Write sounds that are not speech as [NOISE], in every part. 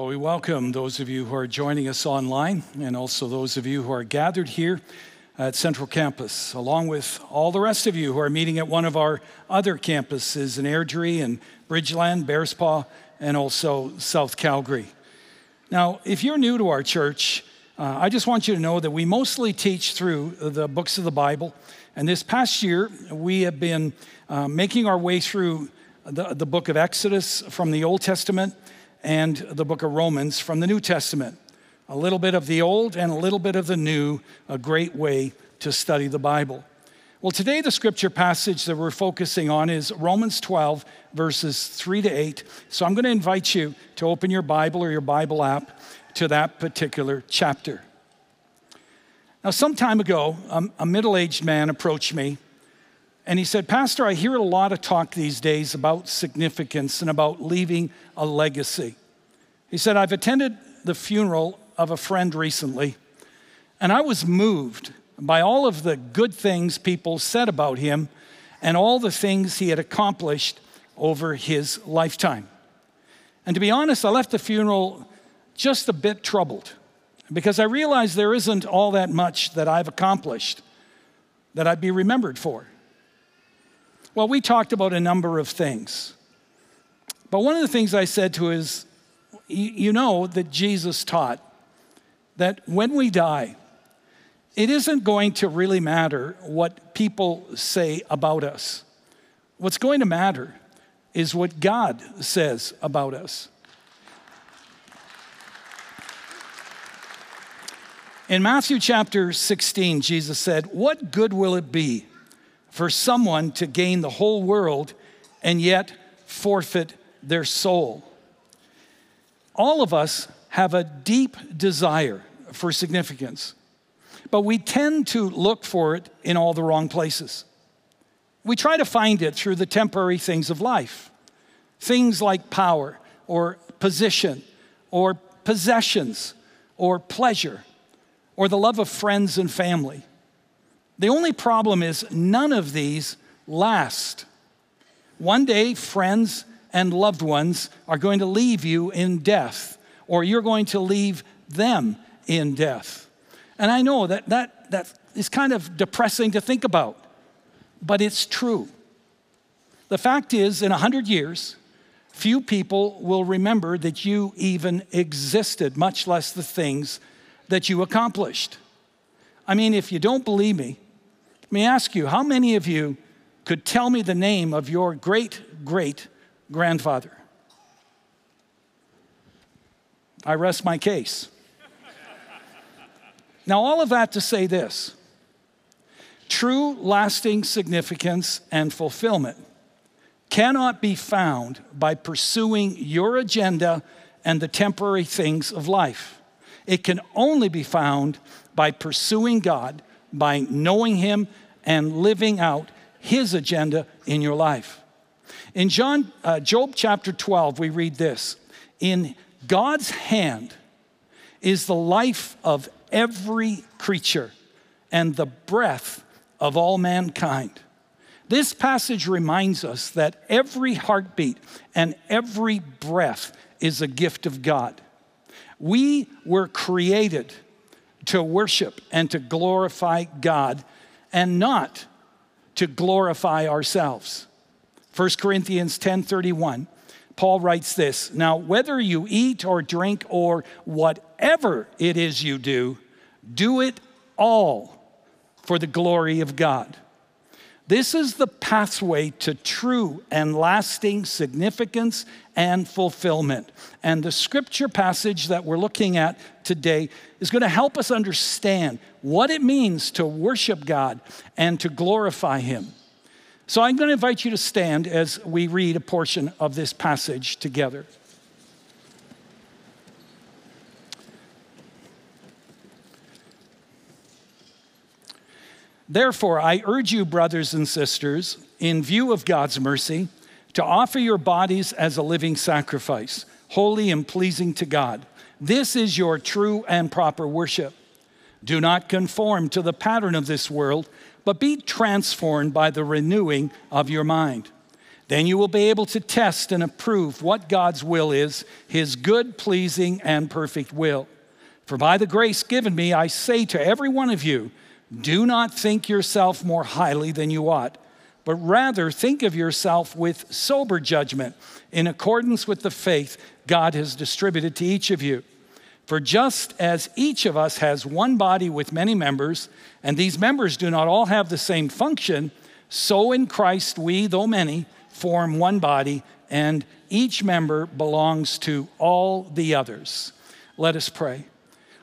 Well, we welcome those of you who are joining us online and also those of you who are gathered here at Central Campus, along with all the rest of you who are meeting at one of our other campuses in Airdrie and Bridgeland, Bearspaw, and also South Calgary. Now, if you're new to our church, uh, I just want you to know that we mostly teach through the books of the Bible. And this past year, we have been uh, making our way through the, the book of Exodus from the Old Testament and the book of Romans from the New Testament. A little bit of the old and a little bit of the new, a great way to study the Bible. Well, today the scripture passage that we're focusing on is Romans 12, verses 3 to 8. So I'm going to invite you to open your Bible or your Bible app to that particular chapter. Now, some time ago, um, a middle aged man approached me and he said, Pastor, I hear a lot of talk these days about significance and about leaving a legacy. He said, I've attended the funeral of a friend recently, and I was moved by all of the good things people said about him and all the things he had accomplished over his lifetime. And to be honest, I left the funeral just a bit troubled because I realized there isn't all that much that I've accomplished that I'd be remembered for. Well, we talked about a number of things. But one of the things I said to is, you know that Jesus taught that when we die, it isn't going to really matter what people say about us. What's going to matter is what God says about us. In Matthew chapter 16, Jesus said, What good will it be for someone to gain the whole world and yet forfeit their soul. All of us have a deep desire for significance, but we tend to look for it in all the wrong places. We try to find it through the temporary things of life, things like power or position or possessions or pleasure or the love of friends and family. The only problem is none of these last. One day, friends and loved ones are going to leave you in death, or you're going to leave them in death. And I know that that, that is kind of depressing to think about, but it's true. The fact is, in 100 years, few people will remember that you even existed, much less the things that you accomplished. I mean, if you don't believe me, let me ask you how many of you could tell me the name of your great great grandfather? I rest my case. now, all of that to say this true lasting significance and fulfillment cannot be found by pursuing your agenda and the temporary things of life. It can only be found by pursuing God by knowing Him and living out His agenda in your life. In John, uh, Job chapter 12, we read this In God's hand is the life of every creature and the breath of all mankind. This passage reminds us that every heartbeat and every breath is a gift of God. We were created to worship and to glorify God and not to glorify ourselves. 1 Corinthians 10:31 Paul writes this, "Now whether you eat or drink or whatever it is you do, do it all for the glory of God." This is the pathway to true and lasting significance and fulfillment. And the scripture passage that we're looking at today is going to help us understand what it means to worship God and to glorify Him. So I'm going to invite you to stand as we read a portion of this passage together. Therefore, I urge you, brothers and sisters, in view of God's mercy, to offer your bodies as a living sacrifice, holy and pleasing to God. This is your true and proper worship. Do not conform to the pattern of this world, but be transformed by the renewing of your mind. Then you will be able to test and approve what God's will is, his good, pleasing, and perfect will. For by the grace given me, I say to every one of you, do not think yourself more highly than you ought, but rather think of yourself with sober judgment in accordance with the faith God has distributed to each of you. For just as each of us has one body with many members, and these members do not all have the same function, so in Christ we, though many, form one body, and each member belongs to all the others. Let us pray.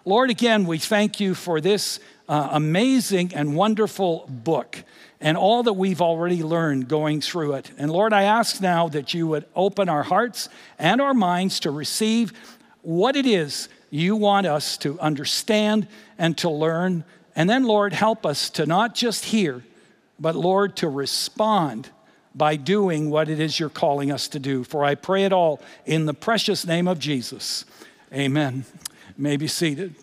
Lord, again, we thank you for this uh, amazing and wonderful book and all that we've already learned going through it. And Lord, I ask now that you would open our hearts and our minds to receive what it is you want us to understand and to learn. And then, Lord, help us to not just hear, but Lord, to respond by doing what it is you're calling us to do. For I pray it all in the precious name of Jesus. Amen. May be seated.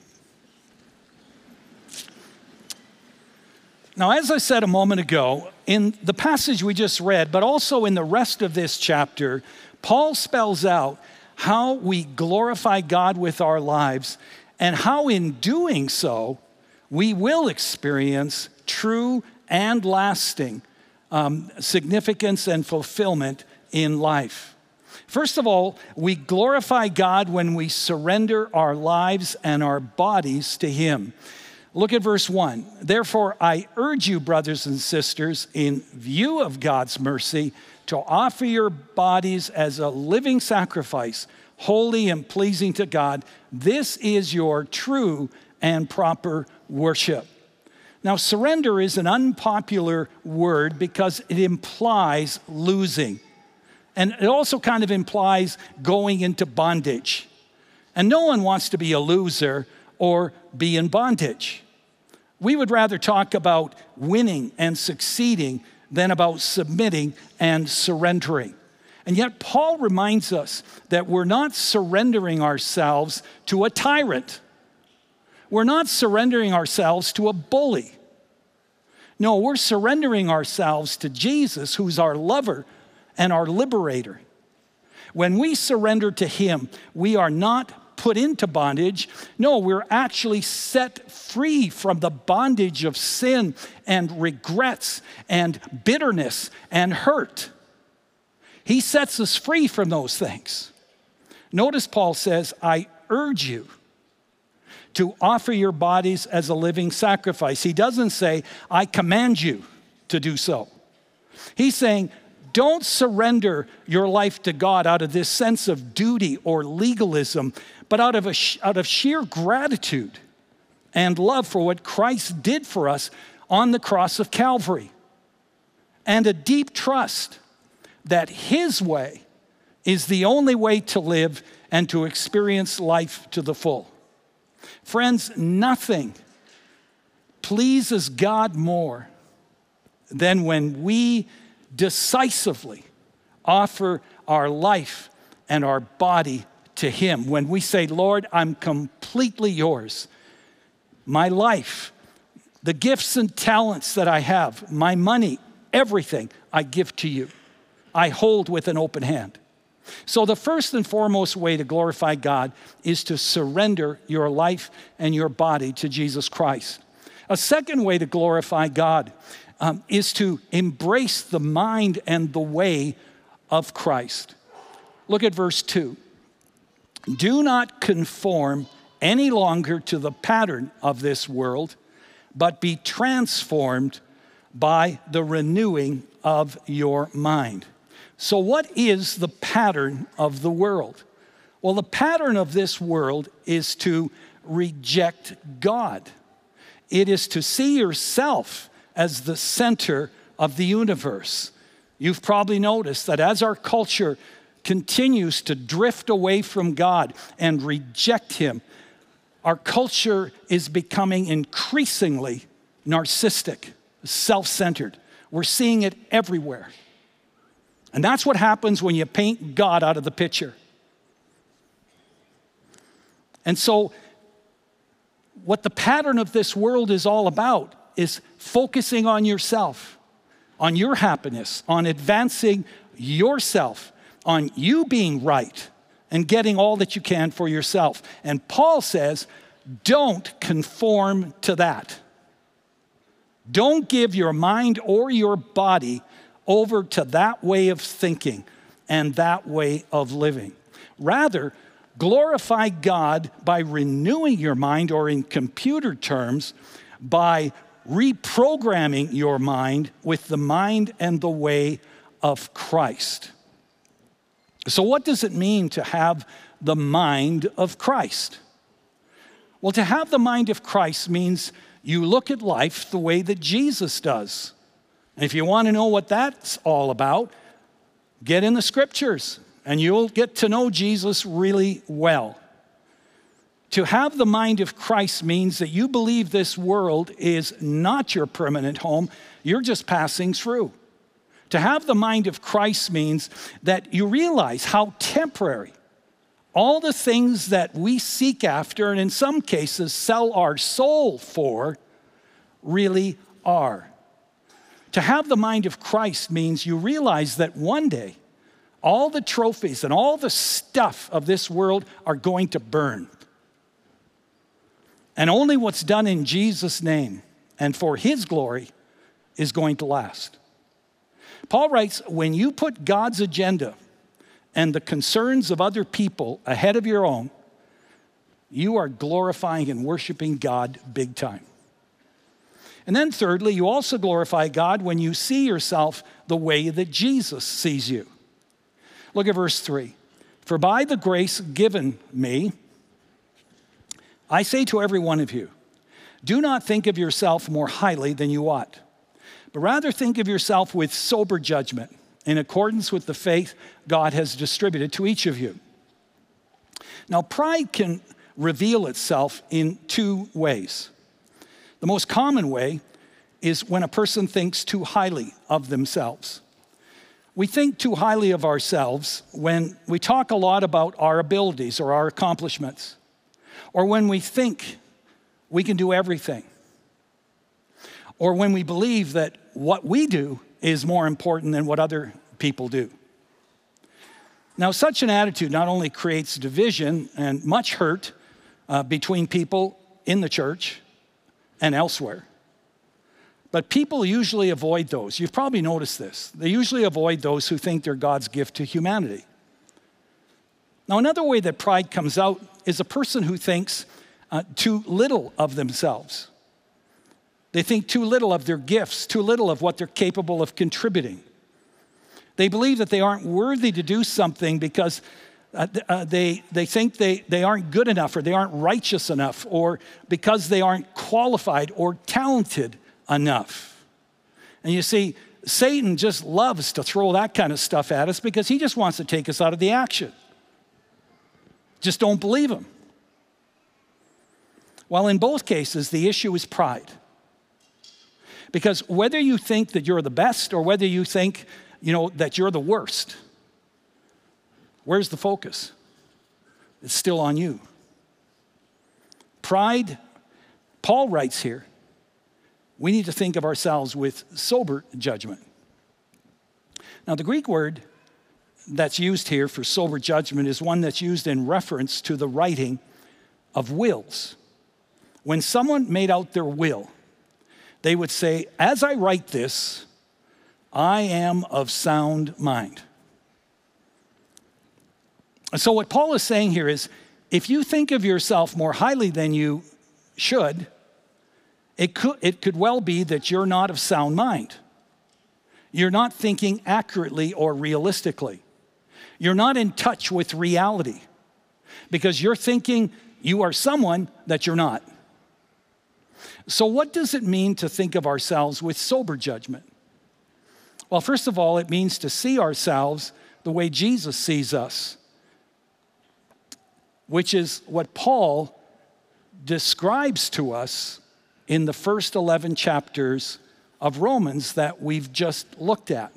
Now, as I said a moment ago, in the passage we just read, but also in the rest of this chapter, Paul spells out how we glorify God with our lives and how, in doing so, we will experience true and lasting um, significance and fulfillment in life. First of all, we glorify God when we surrender our lives and our bodies to Him. Look at verse 1. Therefore, I urge you, brothers and sisters, in view of God's mercy, to offer your bodies as a living sacrifice, holy and pleasing to God. This is your true and proper worship. Now, surrender is an unpopular word because it implies losing. And it also kind of implies going into bondage. And no one wants to be a loser or be in bondage. We would rather talk about winning and succeeding than about submitting and surrendering. And yet, Paul reminds us that we're not surrendering ourselves to a tyrant. We're not surrendering ourselves to a bully. No, we're surrendering ourselves to Jesus, who's our lover and our liberator. When we surrender to Him, we are not put into bondage. No, we're actually set free from the bondage of sin and regrets and bitterness and hurt. He sets us free from those things. Notice Paul says, I urge you to offer your bodies as a living sacrifice. He doesn't say, I command you to do so. He's saying, don't surrender your life to God out of this sense of duty or legalism, but out of, a, out of sheer gratitude and love for what Christ did for us on the cross of Calvary, and a deep trust that His way is the only way to live and to experience life to the full. Friends, nothing pleases God more than when we decisively offer our life and our body to Him. When we say, Lord, I'm completely yours. My life, the gifts and talents that I have, my money, everything I give to you. I hold with an open hand. So, the first and foremost way to glorify God is to surrender your life and your body to Jesus Christ. A second way to glorify God um, is to embrace the mind and the way of Christ. Look at verse 2. Do not conform any longer to the pattern of this world, but be transformed by the renewing of your mind. So, what is the pattern of the world? Well, the pattern of this world is to reject God, it is to see yourself as the center of the universe. You've probably noticed that as our culture continues to drift away from God and reject Him, our culture is becoming increasingly narcissistic, self centered. We're seeing it everywhere. And that's what happens when you paint God out of the picture. And so, what the pattern of this world is all about is focusing on yourself, on your happiness, on advancing yourself on you being right and getting all that you can for yourself. And Paul says, don't conform to that. Don't give your mind or your body over to that way of thinking and that way of living. Rather, glorify God by renewing your mind, or in computer terms, by reprogramming your mind with the mind and the way of Christ. So, what does it mean to have the mind of Christ? Well, to have the mind of Christ means you look at life the way that Jesus does. And if you want to know what that's all about, get in the scriptures and you'll get to know Jesus really well. To have the mind of Christ means that you believe this world is not your permanent home, you're just passing through. To have the mind of Christ means that you realize how temporary all the things that we seek after, and in some cases sell our soul for, really are. To have the mind of Christ means you realize that one day all the trophies and all the stuff of this world are going to burn. And only what's done in Jesus' name and for his glory is going to last. Paul writes when you put God's agenda and the concerns of other people ahead of your own, you are glorifying and worshiping God big time. And then, thirdly, you also glorify God when you see yourself the way that Jesus sees you. Look at verse 3. For by the grace given me, I say to every one of you, do not think of yourself more highly than you ought, but rather think of yourself with sober judgment, in accordance with the faith God has distributed to each of you. Now, pride can reveal itself in two ways. The most common way is when a person thinks too highly of themselves. We think too highly of ourselves when we talk a lot about our abilities or our accomplishments, or when we think we can do everything, or when we believe that what we do is more important than what other people do. Now, such an attitude not only creates division and much hurt uh, between people in the church and elsewhere, but people usually avoid those. You've probably noticed this. They usually avoid those who think they're God's gift to humanity. Now, another way that pride comes out is a person who thinks uh, too little of themselves. They think too little of their gifts, too little of what they're capable of contributing. They believe that they aren't worthy to do something because uh, uh, they, they think they, they aren't good enough or they aren't righteous enough or because they aren't qualified or talented enough. And you see, Satan just loves to throw that kind of stuff at us because he just wants to take us out of the action. Just don't believe him. Well, in both cases, the issue is pride. Because whether you think that you're the best or whether you think, you know, that you're the worst, where's the focus? It's still on you. Pride, Paul writes here, we need to think of ourselves with sober judgment. Now, the Greek word that's used here for sober judgment is one that's used in reference to the writing of wills. When someone made out their will, they would say, As I write this, I am of sound mind. So, what Paul is saying here is if you think of yourself more highly than you should, it could, it could well be that you're not of sound mind. You're not thinking accurately or realistically. You're not in touch with reality because you're thinking you are someone that you're not. So, what does it mean to think of ourselves with sober judgment? Well, first of all, it means to see ourselves the way Jesus sees us, which is what Paul describes to us in the first 11 chapters of Romans that we've just looked at.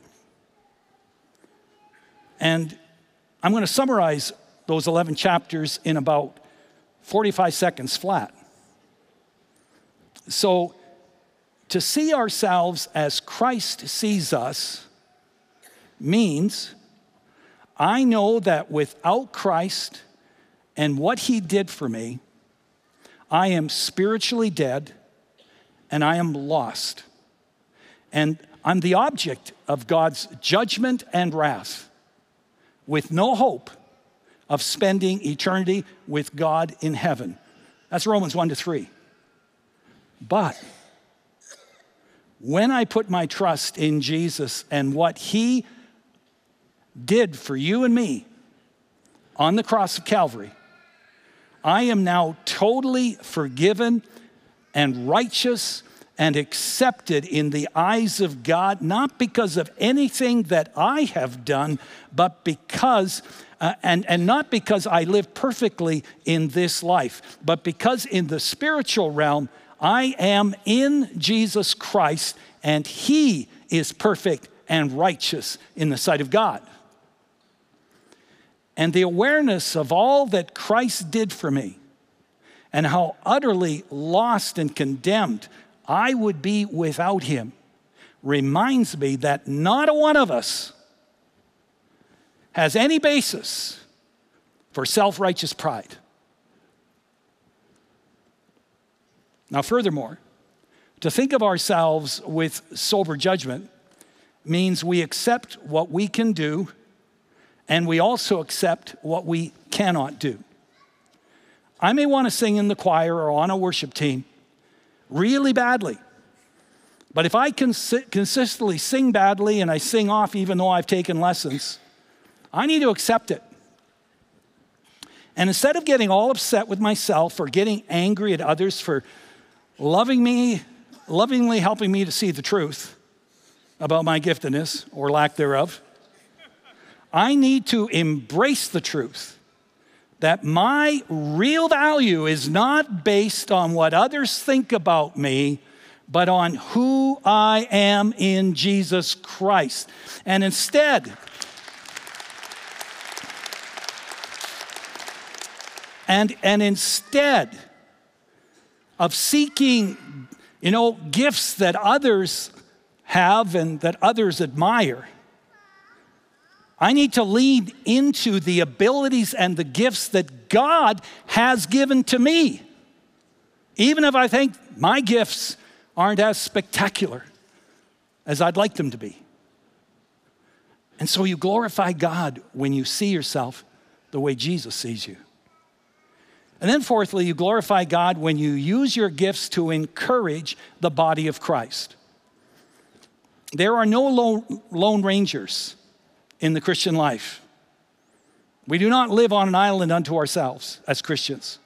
And I'm going to summarize those 11 chapters in about 45 seconds flat. So, to see ourselves as Christ sees us means I know that without Christ and what he did for me, I am spiritually dead and I am lost. And I'm the object of God's judgment and wrath with no hope of spending eternity with God in heaven. That's Romans 1 to 3. But when I put my trust in Jesus and what he did for you and me on the cross of Calvary, I am now totally forgiven and righteous and accepted in the eyes of God, not because of anything that I have done, but because, uh, and, and not because I live perfectly in this life, but because in the spiritual realm, I am in Jesus Christ and He is perfect and righteous in the sight of God. And the awareness of all that Christ did for me and how utterly lost and condemned I would be without him reminds me that not a one of us has any basis for self righteous pride. Now, furthermore, to think of ourselves with sober judgment means we accept what we can do and we also accept what we cannot do. I may want to sing in the choir or on a worship team really badly. But if I cons- consistently sing badly and I sing off even though I've taken lessons, I need to accept it. And instead of getting all upset with myself or getting angry at others for loving me, lovingly helping me to see the truth about my giftedness or lack thereof, I need to embrace the truth that my real value is not based on what others think about me, but on who I am in Jesus Christ. And instead, and, and instead of seeking, you know, gifts that others have and that others admire, I need to lean into the abilities and the gifts that God has given to me, even if I think my gifts aren't as spectacular as I'd like them to be. And so you glorify God when you see yourself the way Jesus sees you. And then, fourthly, you glorify God when you use your gifts to encourage the body of Christ. There are no lone, rangers in the Christian life. We do not live on an island unto ourselves as Christians.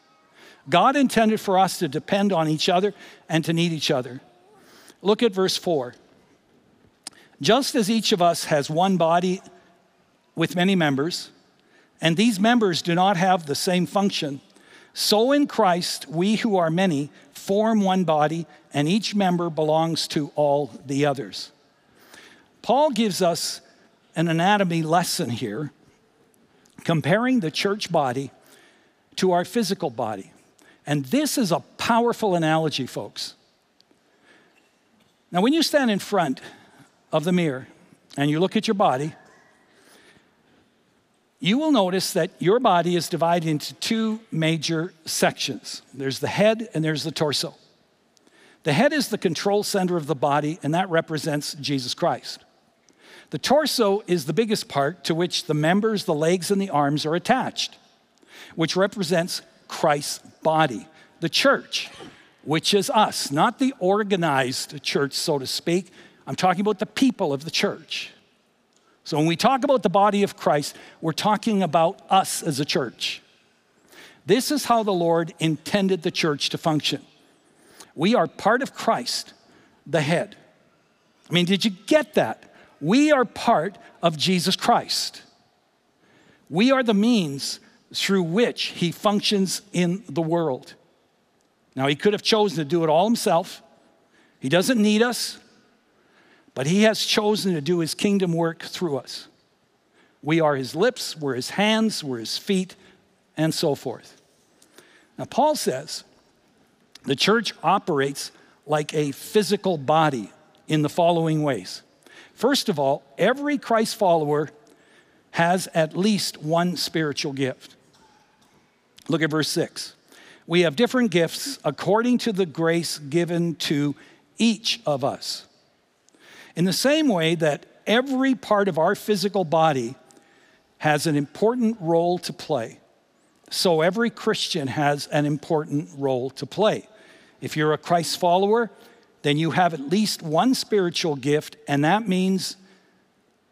God intended for us to depend on each other and to need each other. Look at verse 4. Just as each of us has one body with many members, and these members do not have the same function, so in Christ we who are many form one body, and each member belongs to all the others. Paul gives us an anatomy lesson here, comparing the church body to our physical body. And this is a powerful analogy, folks. Now, when you stand in front of the mirror and you look at your body, you will notice that your body is divided into two major sections there's the head and there's the torso. The head is the control center of the body, and that represents Jesus Christ. The torso is the biggest part to which the members, the legs, and the arms are attached, which represents Christ's body, the church, which is us, not the organized church, so to speak. I'm talking about the people of the church. So when we talk about the body of Christ, we're talking about us as a church. This is how the Lord intended the church to function. We are part of Christ, the head. I mean, did you get that? We are part of Jesus Christ. We are the means through which he functions in the world. Now, he could have chosen to do it all himself. He doesn't need us, but he has chosen to do his kingdom work through us. We are his lips, we're his hands, we're his feet, and so forth. Now, Paul says the church operates like a physical body in the following ways First of all, every Christ follower has at least one spiritual gift. Look at verse 6. We have different gifts according to the grace given to each of us. In the same way that every part of our physical body has an important role to play, so every Christian has an important role to play. If you're a Christ follower, then you have at least one spiritual gift, and that means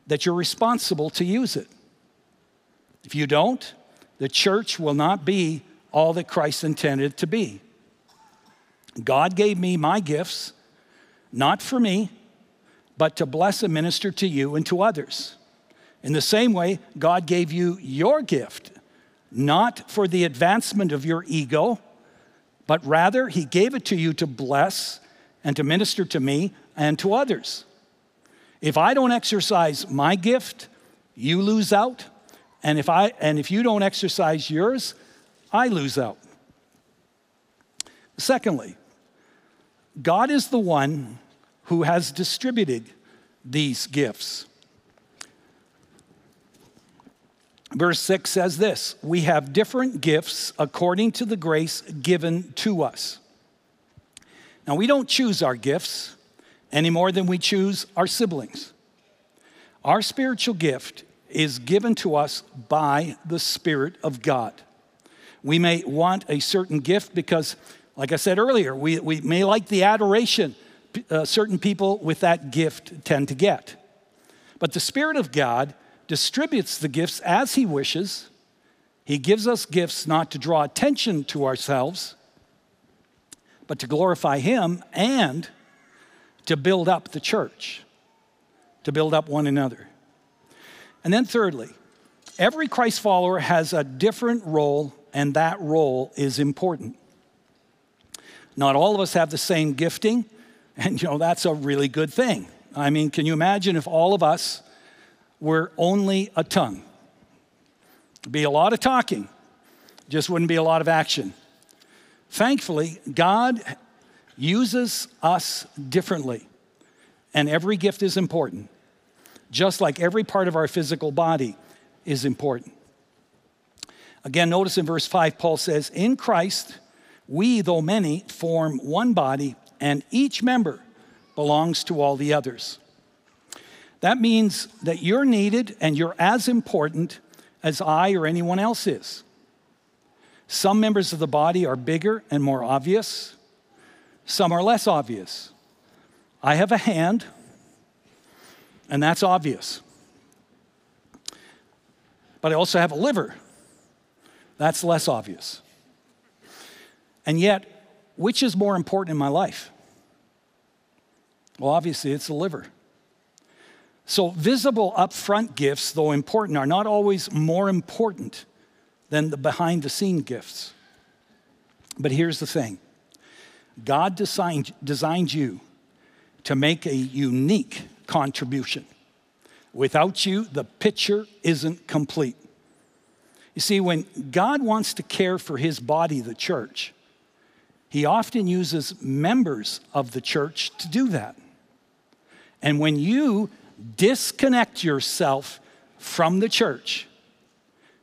that you're responsible to use it. If you don't, the church will not be all that Christ intended it to be. God gave me my gifts, not for me, but to bless and minister to you and to others. In the same way, God gave you your gift, not for the advancement of your ego, but rather He gave it to you to bless and to minister to me and to others. If I don't exercise my gift, you lose out. And if, I, and if you don't exercise yours, I lose out. Secondly, God is the one who has distributed these gifts. Verse 6 says this We have different gifts according to the grace given to us. Now, we don't choose our gifts any more than we choose our siblings. Our spiritual gift is given to us by the Spirit of God. We may want a certain gift because, like I said earlier, we, we may like the adoration uh, certain people with that gift tend to get. But the Spirit of God distributes the gifts as He wishes. He gives us gifts not to draw attention to ourselves, but to glorify Him and to build up the church, to build up one another. And then, thirdly, every Christ follower has a different role, and that role is important. Not all of us have the same gifting, [LAUGHS] and you know, that's a really good thing. I mean, can you imagine if all of us were only a tongue? It'd be a lot of talking, just wouldn't be a lot of action. Thankfully, God uses us differently, and every gift is important just like every part of our physical body is important. Again, notice in verse 5, Paul says, In Christ, we, though many, form one body, and each member belongs to all the others. That means that you're needed and you're as important as I or anyone else is. Some members of the body are bigger and more obvious, some are less obvious. I have a hand, and that's obvious. But I also have a liver. That's less obvious. And yet, which is more important in my life? Well, obviously, it's the liver. So, visible upfront gifts, though important, are not always more important than the behind the scene gifts. But here's the thing God designed, designed you to make a unique contribution. Without you, the picture isn't complete. You see, when God wants to care for his body, the church, he often uses members of the church to do that. And when you disconnect yourself from the church,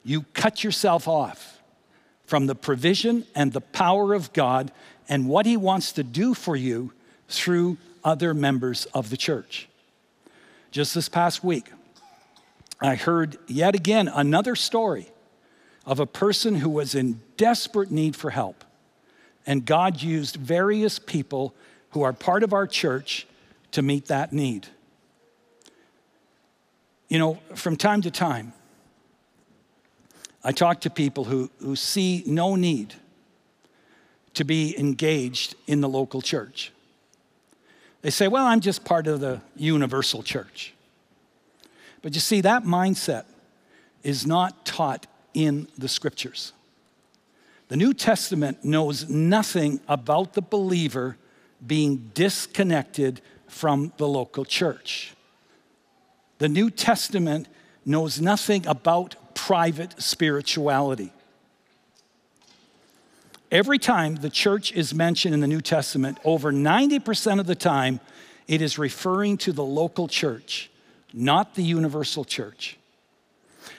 you cut yourself off from the provision and the power of God and what he wants to do for you through other members of the church. Just this past week, I heard yet again another story of a person who was in desperate need for help. And God used various people who are part of our church to meet that need. You know, from time to time, I talk to people who, who see no need to be engaged in the local church. They say, well, I'm just part of the universal church. But you see, that mindset is not taught in the scriptures. The New Testament knows nothing about the believer being disconnected from the local church. The New Testament knows nothing about private spirituality. Every time the church is mentioned in the New Testament, over 90% of the time, it is referring to the local church not the universal church.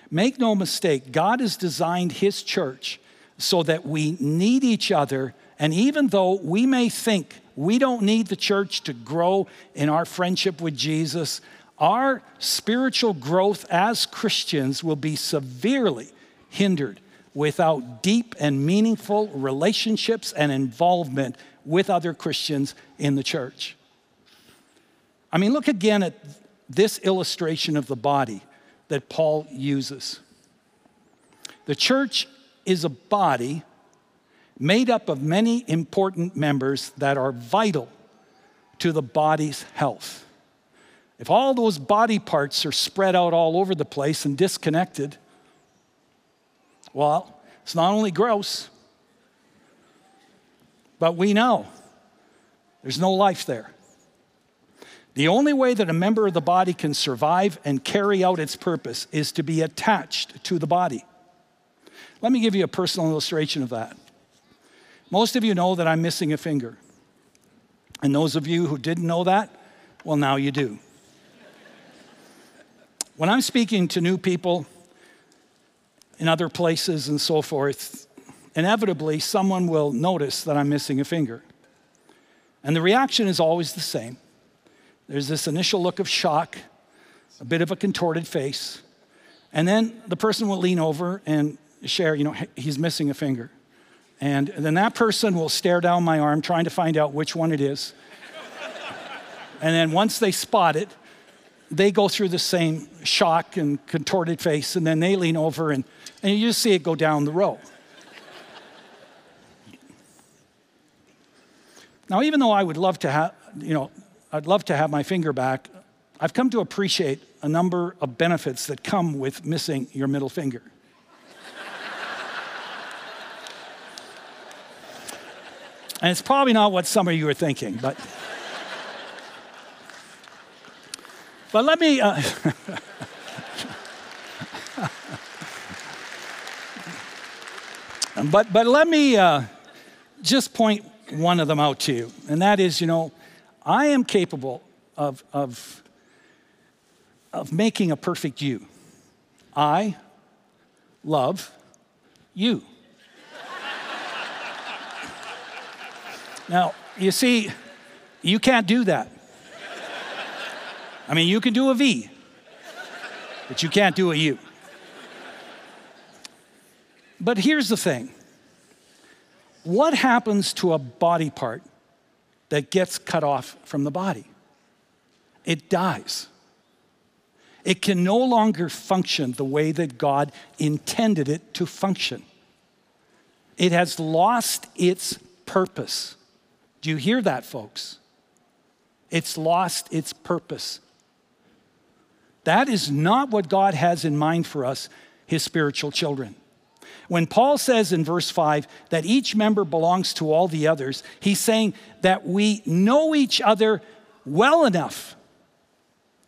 Make no mistake, God has designed His church so that we need each other. And even though we may think we don't need the church to grow in our friendship with Jesus, our spiritual growth as Christians will be severely hindered without deep and meaningful relationships and involvement with other Christians in the church. I mean, look again at this illustration of the body that Paul uses. The church is a body made up of many important members that are vital to the body's health. If all those body parts are spread out all over the place and disconnected, well, it's not only gross, but we know there's no life there. The only way that a member of the body can survive and carry out its purpose is to be attached to the body. Let me give you a personal illustration of that. Most of you know that I'm missing a finger. And those of you who didn't know that, well, now you do. When I'm speaking to new people, in other places and so forth, inevitably someone will notice that I'm missing a finger. And the reaction is always the same. There's this initial look of shock, a bit of a contorted face, and then the person will lean over and share, you know, he's missing a finger. And then that person will stare down my arm trying to find out which one it is. [LAUGHS] and then once they spot it, they go through the same shock and contorted face, and then they lean over and and you just see it go down the row. Now, even though I would love to have, you know, I'd love to have my finger back, I've come to appreciate a number of benefits that come with missing your middle finger. And it's probably not what some of you are thinking, but. But let me. Uh, [LAUGHS] But, but let me uh, just point one of them out to you, and that is, you know, I am capable of, of, of making a perfect you. I love you. Now, you see, you can't do that. I mean, you can do a V, but you can't do a U. But here's the thing what happens to a body part that gets cut off from the body? It dies. It can no longer function the way that God intended it to function. It has lost its purpose. Do you hear that, folks? It's lost its purpose. That is not what God has in mind for us, his spiritual children. When Paul says in verse 5 that each member belongs to all the others, he's saying that we know each other well enough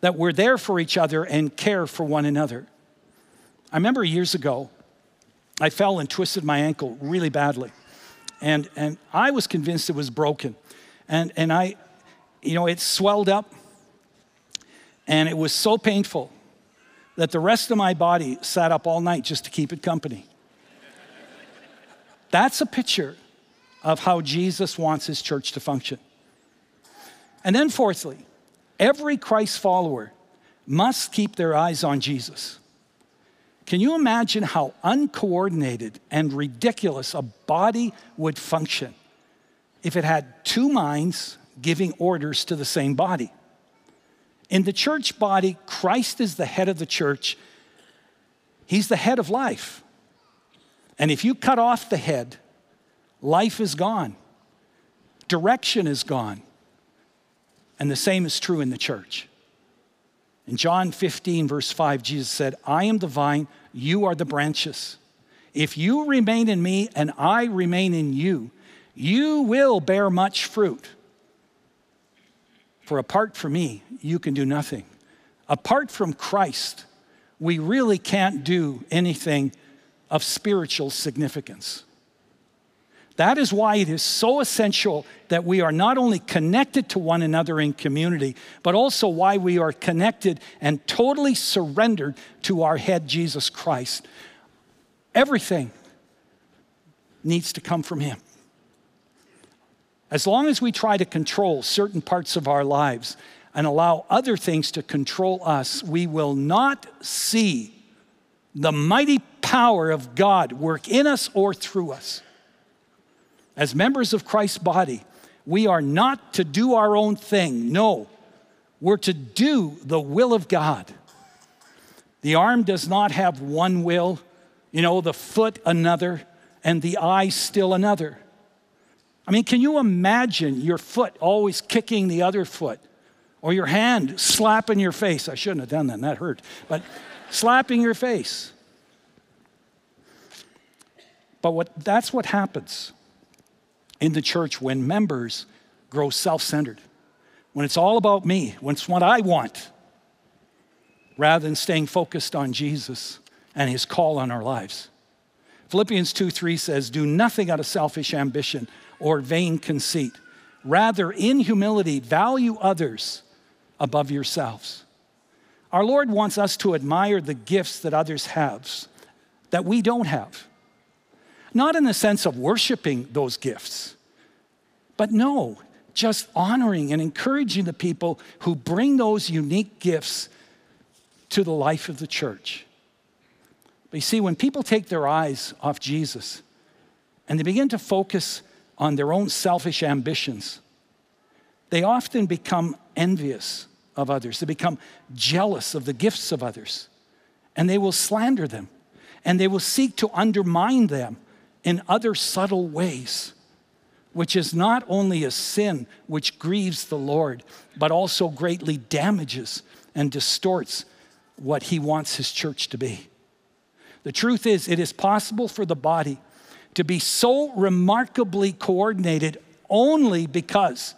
that we're there for each other and care for one another. I remember years ago, I fell and twisted my ankle really badly. And, and I was convinced it was broken. And, and I, you know, it swelled up and it was so painful that the rest of my body sat up all night just to keep it company. That's a picture of how Jesus wants his church to function. And then, fourthly, every Christ follower must keep their eyes on Jesus. Can you imagine how uncoordinated and ridiculous a body would function if it had two minds giving orders to the same body? In the church body, Christ is the head of the church, He's the head of life. And if you cut off the head, life is gone, direction is gone. And the same is true in the church. In John 15, verse 5, Jesus said, I am the vine, you are the branches. If you remain in me and I remain in you, you will bear much fruit. For apart from me, you can do nothing. Apart from Christ, we really can't do anything of spiritual significance. That is why it is so essential that we are not only connected to one another in community, but also why we are connected and totally surrendered to our head, Jesus Christ. Everything needs to come from Him. As long as we try to control certain parts of our lives and allow other things to control us, we will not see the mighty power of God work in us or through us. As members of Christ's body, we are not to do our own thing. No, we're to do the will of God. The arm does not have one will, you know, the foot another, and the eye still another. I mean, can you imagine your foot always kicking the other foot? Or your hand slapping your face? I shouldn't have done that, that hurt. But [LAUGHS] slapping your face. But what, that's what happens in the church when members grow self centered, when it's all about me, when it's what I want, rather than staying focused on Jesus and his call on our lives. Philippians 2 3 says, Do nothing out of selfish ambition or vain conceit. Rather, in humility, value others above yourselves. Our Lord wants us to admire the gifts that others have that we don't have. Not in the sense of worshiping those gifts, but no, just honoring and encouraging the people who bring those unique gifts to the life of the church. But you see, when people take their eyes off Jesus and they begin to focus on their own selfish ambitions, they often become envious of others. They become jealous of the gifts of others. And they will slander them. And they will seek to undermine them in other subtle ways, which is not only a sin which grieves the Lord, but also greatly damages and distorts what He wants His church to be. The truth is, it is possible for the body to be so remarkably coordinated only because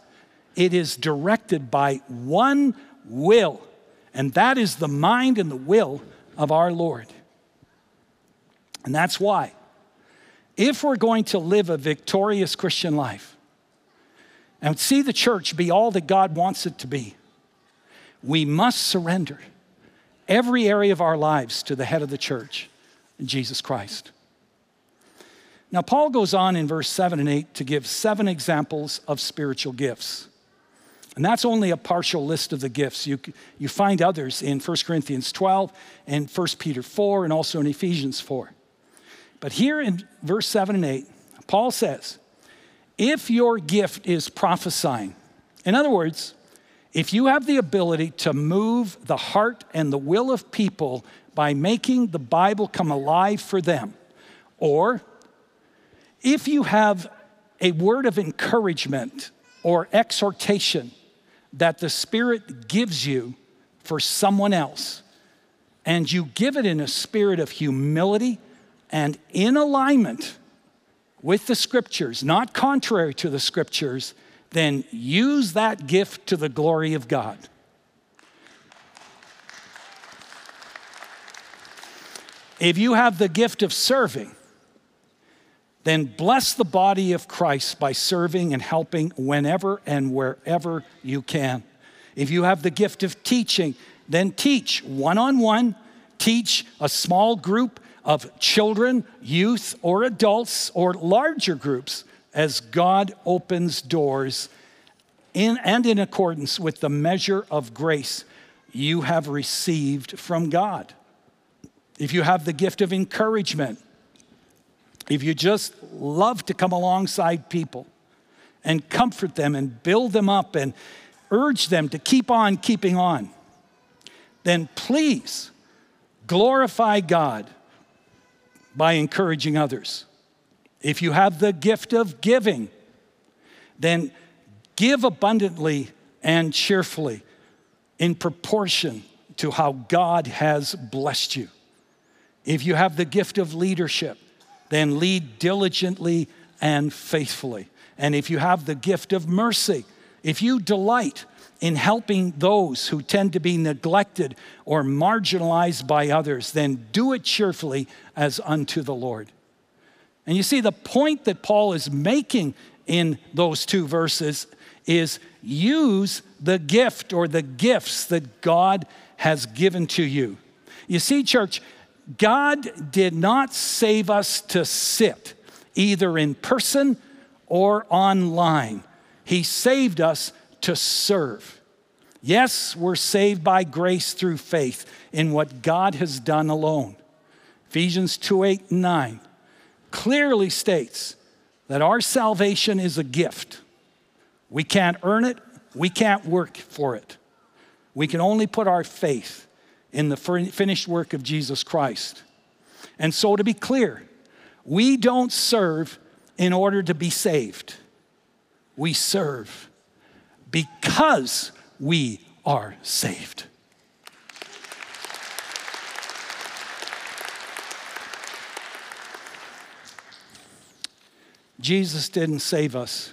it is directed by one will, and that is the mind and the will of our Lord. And that's why if we're going to live a victorious Christian life and see the church be all that God wants it to be, we must surrender every area of our lives to the head of the church, Jesus Christ. Now, Paul goes on in verse 7 and 8 to give seven examples of spiritual gifts. And that's only a partial list of the gifts. You, you find others in 1 Corinthians 12 and 1 Peter 4 and also in Ephesians 4. But here in verse 7 and 8, Paul says, if your gift is prophesying, in other words, if you have the ability to move the heart and the will of people by making the Bible come alive for them, or if you have a word of encouragement or exhortation that the Spirit gives you for someone else, and you give it in a spirit of humility and in alignment with the scriptures, not contrary to the scriptures, then use that gift to the glory of God. If you have the gift of serving, then bless the body of Christ by serving and helping whenever and wherever you can. If you have the gift of teaching, then teach one on one, teach a small group, of children, youth, or adults, or larger groups as God opens doors in and in accordance with the measure of grace you have received from God. If you have the gift of encouragement, if you just love to come alongside people and comfort them and build them up and urge them to keep on keeping on, then please glorify God by encouraging others. If you have the gift of giving, then give abundantly and cheerfully in proportion to how God has blessed you. If you have the gift of leadership, then lead diligently and faithfully. And if you have the gift of mercy, if you delight in helping those who tend to be neglected or marginalized by others, then do it cheerfully as unto the Lord. And you see, the point that Paul is making in those two verses is use the gift or the gifts that God has given to you. You see, church, God did not save us to sit either in person or online. He saved us to serve. Yes, we're saved by grace through faith in what God has done alone. Ephesians 2 8 and 9 clearly states that our salvation is a gift. We can't earn it, we can't work for it. We can only put our faith in the finished work of Jesus Christ. And so, to be clear, we don't serve in order to be saved. We serve because we are saved. Jesus didn't save us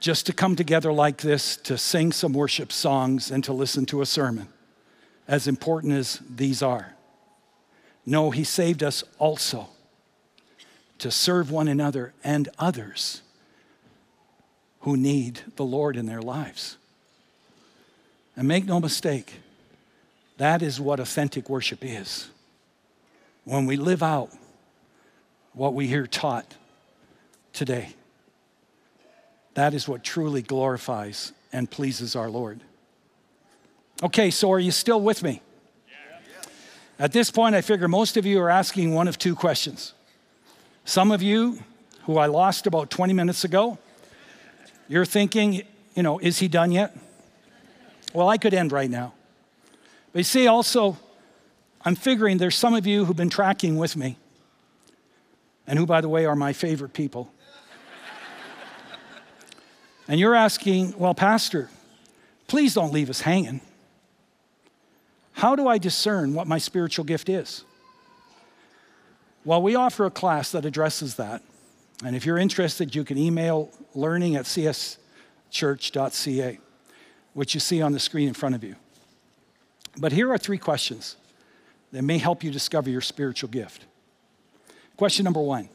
just to come together like this to sing some worship songs and to listen to a sermon, as important as these are. No, He saved us also to serve one another and others who need the Lord in their lives. And make no mistake, that is what authentic worship is. When we live out what we hear taught today. That is what truly glorifies and pleases our Lord. Okay, so are you still with me? At this point, I figure most of you are asking one of two questions. Some of you, who I lost about 20 minutes ago, you're thinking, you know, is he done yet? Well, I could end right now. But you see, also, I'm figuring there's some of you who've been tracking with me, and who, by the way, are my favorite people. [LAUGHS] And you're asking, well, Pastor, please don't leave us hanging. How do I discern what my spiritual gift is? Well, we offer a class that addresses that. And if you're interested, you can email learning at cschurch.ca, which you see on the screen in front of you. But here are three questions that may help you discover your spiritual gift. Question number one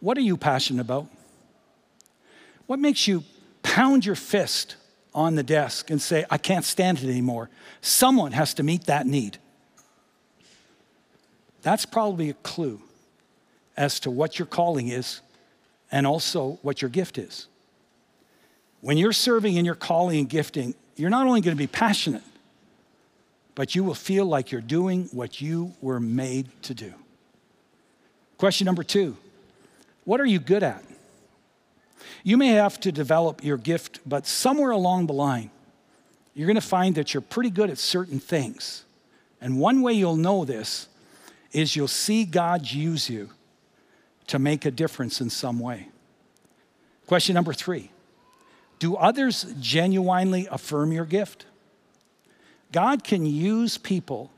What are you passionate about? What makes you pound your fist on the desk and say, I can't stand it anymore? Someone has to meet that need. That's probably a clue as to what your calling is and also what your gift is. When you're serving in your calling and gifting, you're not only going to be passionate, but you will feel like you're doing what you were made to do. Question number two What are you good at? You may have to develop your gift, but somewhere along the line, you're going to find that you're pretty good at certain things. And one way you'll know this is you'll see God use you to make a difference in some way. Question number three Do others genuinely affirm your gift? God can use people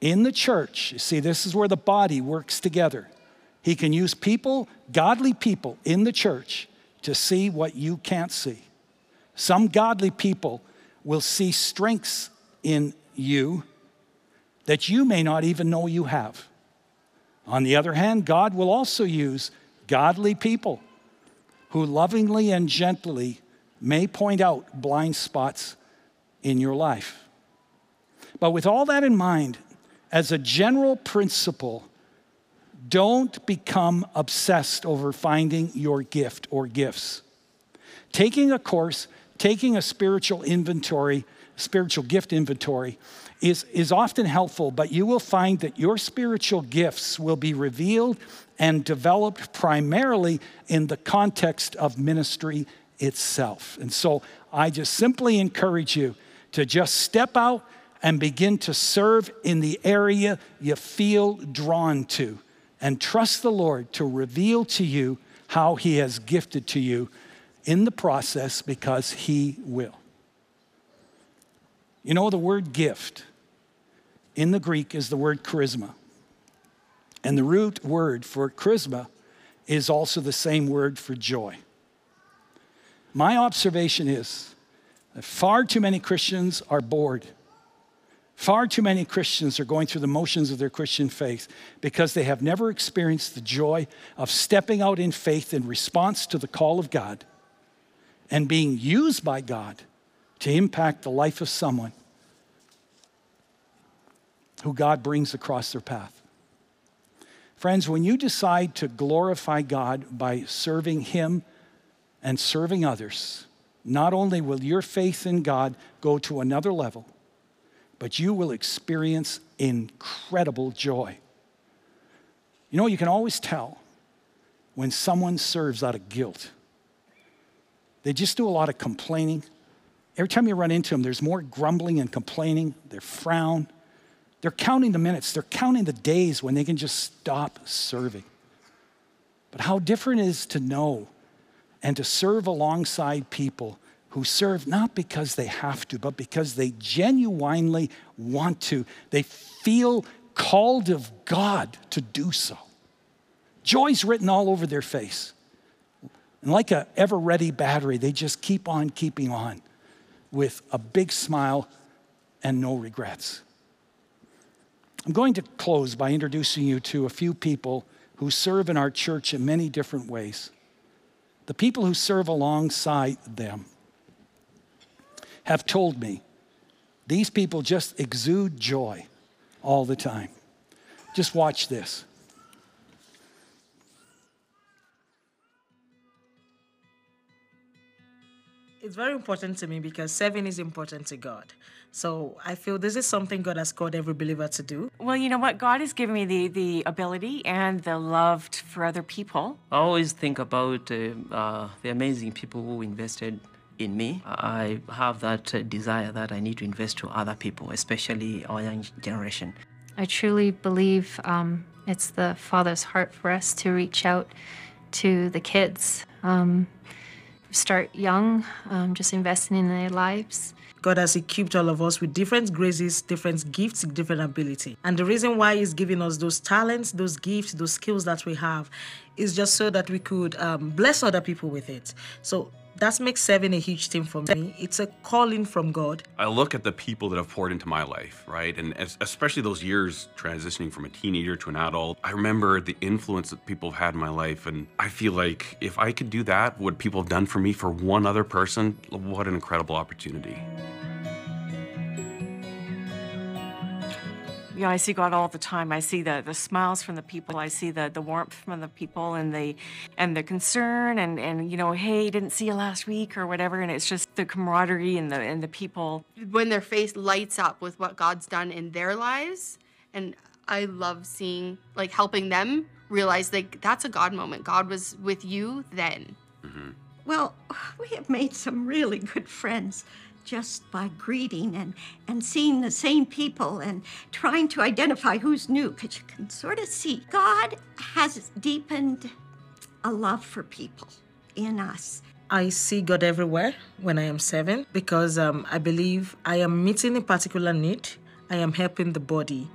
in the church. You see, this is where the body works together. He can use people, godly people in the church, to see what you can't see. Some godly people will see strengths in you that you may not even know you have. On the other hand, God will also use godly people who lovingly and gently may point out blind spots in your life. But with all that in mind, as a general principle, don't become obsessed over finding your gift or gifts. Taking a course, taking a spiritual inventory, spiritual gift inventory, is, is often helpful, but you will find that your spiritual gifts will be revealed and developed primarily in the context of ministry itself. And so I just simply encourage you to just step out and begin to serve in the area you feel drawn to and trust the Lord to reveal to you how He has gifted to you in the process because He will. You know, the word gift in the Greek is the word charisma. And the root word for charisma is also the same word for joy. My observation is that far too many Christians are bored Far too many Christians are going through the motions of their Christian faith because they have never experienced the joy of stepping out in faith in response to the call of God and being used by God to impact the life of someone who God brings across their path. Friends, when you decide to glorify God by serving Him and serving others, not only will your faith in God go to another level, but you will experience incredible joy. You know, you can always tell when someone serves out of guilt. They just do a lot of complaining. Every time you run into them, there's more grumbling and complaining. They frown. They're counting the minutes, they're counting the days when they can just stop serving. But how different it is to know and to serve alongside people who serve not because they have to, but because they genuinely want to. They feel called of God to do so. Joy's written all over their face. And like a ever ready battery, they just keep on keeping on with a big smile and no regrets. I'm going to close by introducing you to a few people who serve in our church in many different ways. The people who serve alongside them have told me these people just exude joy all the time. Just watch this. It's very important to me because serving is important to God. So I feel this is something God has called every believer to do. Well, you know what? God has given me the, the ability and the love for other people. I always think about uh, uh, the amazing people who invested in me. I have that uh, desire that I need to invest to other people, especially our young generation. I truly believe um, it's the Father's heart for us to reach out to the kids. Um, start young, um, just investing in their lives. God has equipped all of us with different graces, different gifts, different ability. And the reason why He's giving us those talents, those gifts, those skills that we have is just so that we could um, bless other people with it. So that makes serving a huge thing for me. It's a calling from God. I look at the people that have poured into my life, right? And especially those years transitioning from a teenager to an adult. I remember the influence that people have had in my life. And I feel like if I could do that, what people have done for me for one other person, what an incredible opportunity. You know, I see God all the time. I see the, the smiles from the people. I see the, the warmth from the people and the and the concern and, and you know, hey, didn't see you last week or whatever. And it's just the camaraderie and the and the people. When their face lights up with what God's done in their lives, and I love seeing like helping them realize like that's a God moment. God was with you then. Mm-hmm. Well, we have made some really good friends just by greeting and, and seeing the same people and trying to identify who's new, because you can sort of see God has deepened a love for people in us. I see God everywhere when I am serving because um, I believe I am meeting a particular need, I am helping the body.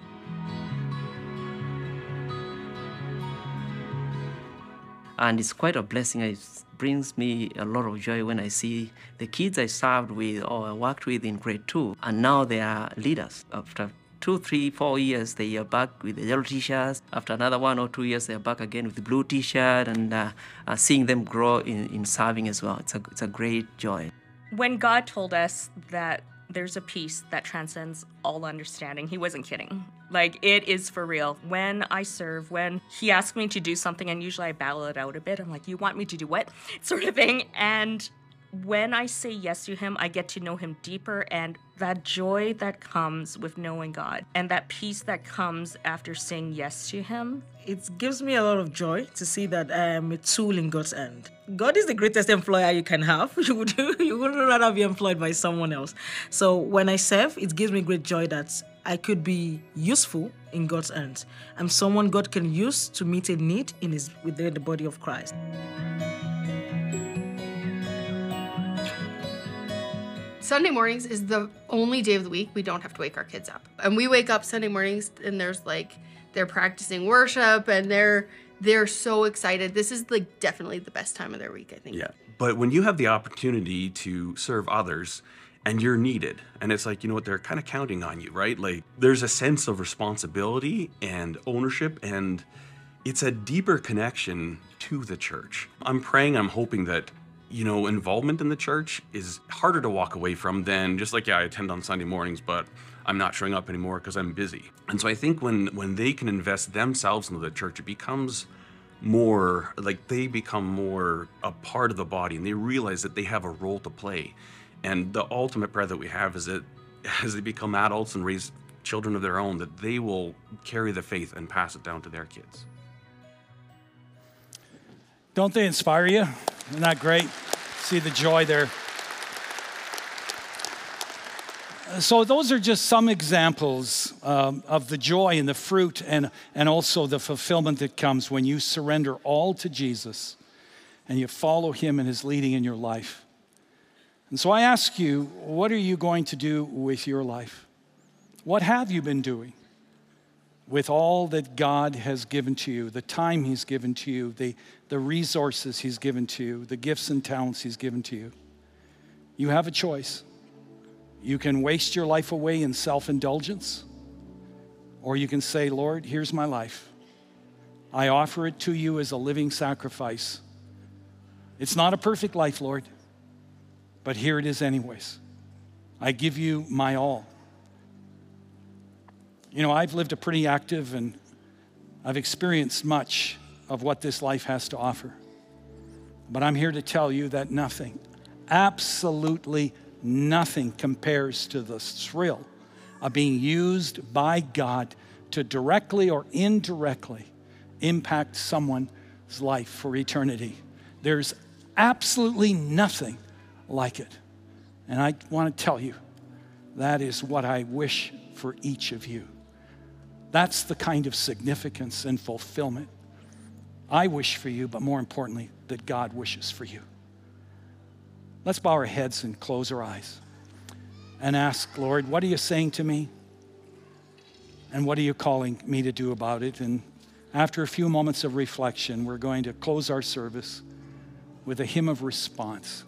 And it's quite a blessing. It brings me a lot of joy when I see the kids I served with or worked with in grade two, and now they are leaders. After two, three, four years, they are back with the yellow t-shirts. After another one or two years, they are back again with the blue t-shirt, and uh, uh, seeing them grow in, in serving as well. It's a, it's a great joy. When God told us that there's a peace that transcends all understanding. He wasn't kidding. Like, it is for real. When I serve, when he asks me to do something, and usually I battle it out a bit, I'm like, You want me to do what? [LAUGHS] sort of thing. And when I say yes to him, I get to know him deeper and that joy that comes with knowing God and that peace that comes after saying yes to him. It gives me a lot of joy to see that I am a tool in God's hand. God is the greatest employer you can have. [LAUGHS] You would you would rather be employed by someone else. So when I serve, it gives me great joy that I could be useful in God's hands. I'm someone God can use to meet a need in his within the body of Christ. Sunday mornings is the only day of the week we don't have to wake our kids up. And we wake up Sunday mornings and there's like they're practicing worship and they're they're so excited. This is like definitely the best time of their week, I think. Yeah. But when you have the opportunity to serve others and you're needed. And it's like, you know what, they're kind of counting on you, right? Like there's a sense of responsibility and ownership, and it's a deeper connection to the church. I'm praying, I'm hoping that you know, involvement in the church is harder to walk away from than just like, yeah, I attend on Sunday mornings, but I'm not showing up anymore because I'm busy. And so I think when when they can invest themselves into the church, it becomes more like they become more a part of the body and they realize that they have a role to play. And the ultimate prayer that we have is that [LAUGHS] as they become adults and raise children of their own, that they will carry the faith and pass it down to their kids. Don't they inspire you? Isn't that great? See the joy there. So, those are just some examples um, of the joy and the fruit and, and also the fulfillment that comes when you surrender all to Jesus and you follow Him and His leading in your life. And so, I ask you, what are you going to do with your life? What have you been doing with all that God has given to you, the time He's given to you, the, the resources He's given to you, the gifts and talents He's given to you? You have a choice. You can waste your life away in self indulgence, or you can say, Lord, here's my life. I offer it to you as a living sacrifice. It's not a perfect life, Lord, but here it is, anyways. I give you my all. You know, I've lived a pretty active and I've experienced much of what this life has to offer. But I'm here to tell you that nothing, absolutely nothing compares to the thrill of being used by God to directly or indirectly impact someone's life for eternity. There's absolutely nothing like it. And I want to tell you, that is what I wish for each of you. That's the kind of significance and fulfillment I wish for you, but more importantly, that God wishes for you. Let's bow our heads and close our eyes and ask, Lord, what are you saying to me? And what are you calling me to do about it? And after a few moments of reflection, we're going to close our service with a hymn of response.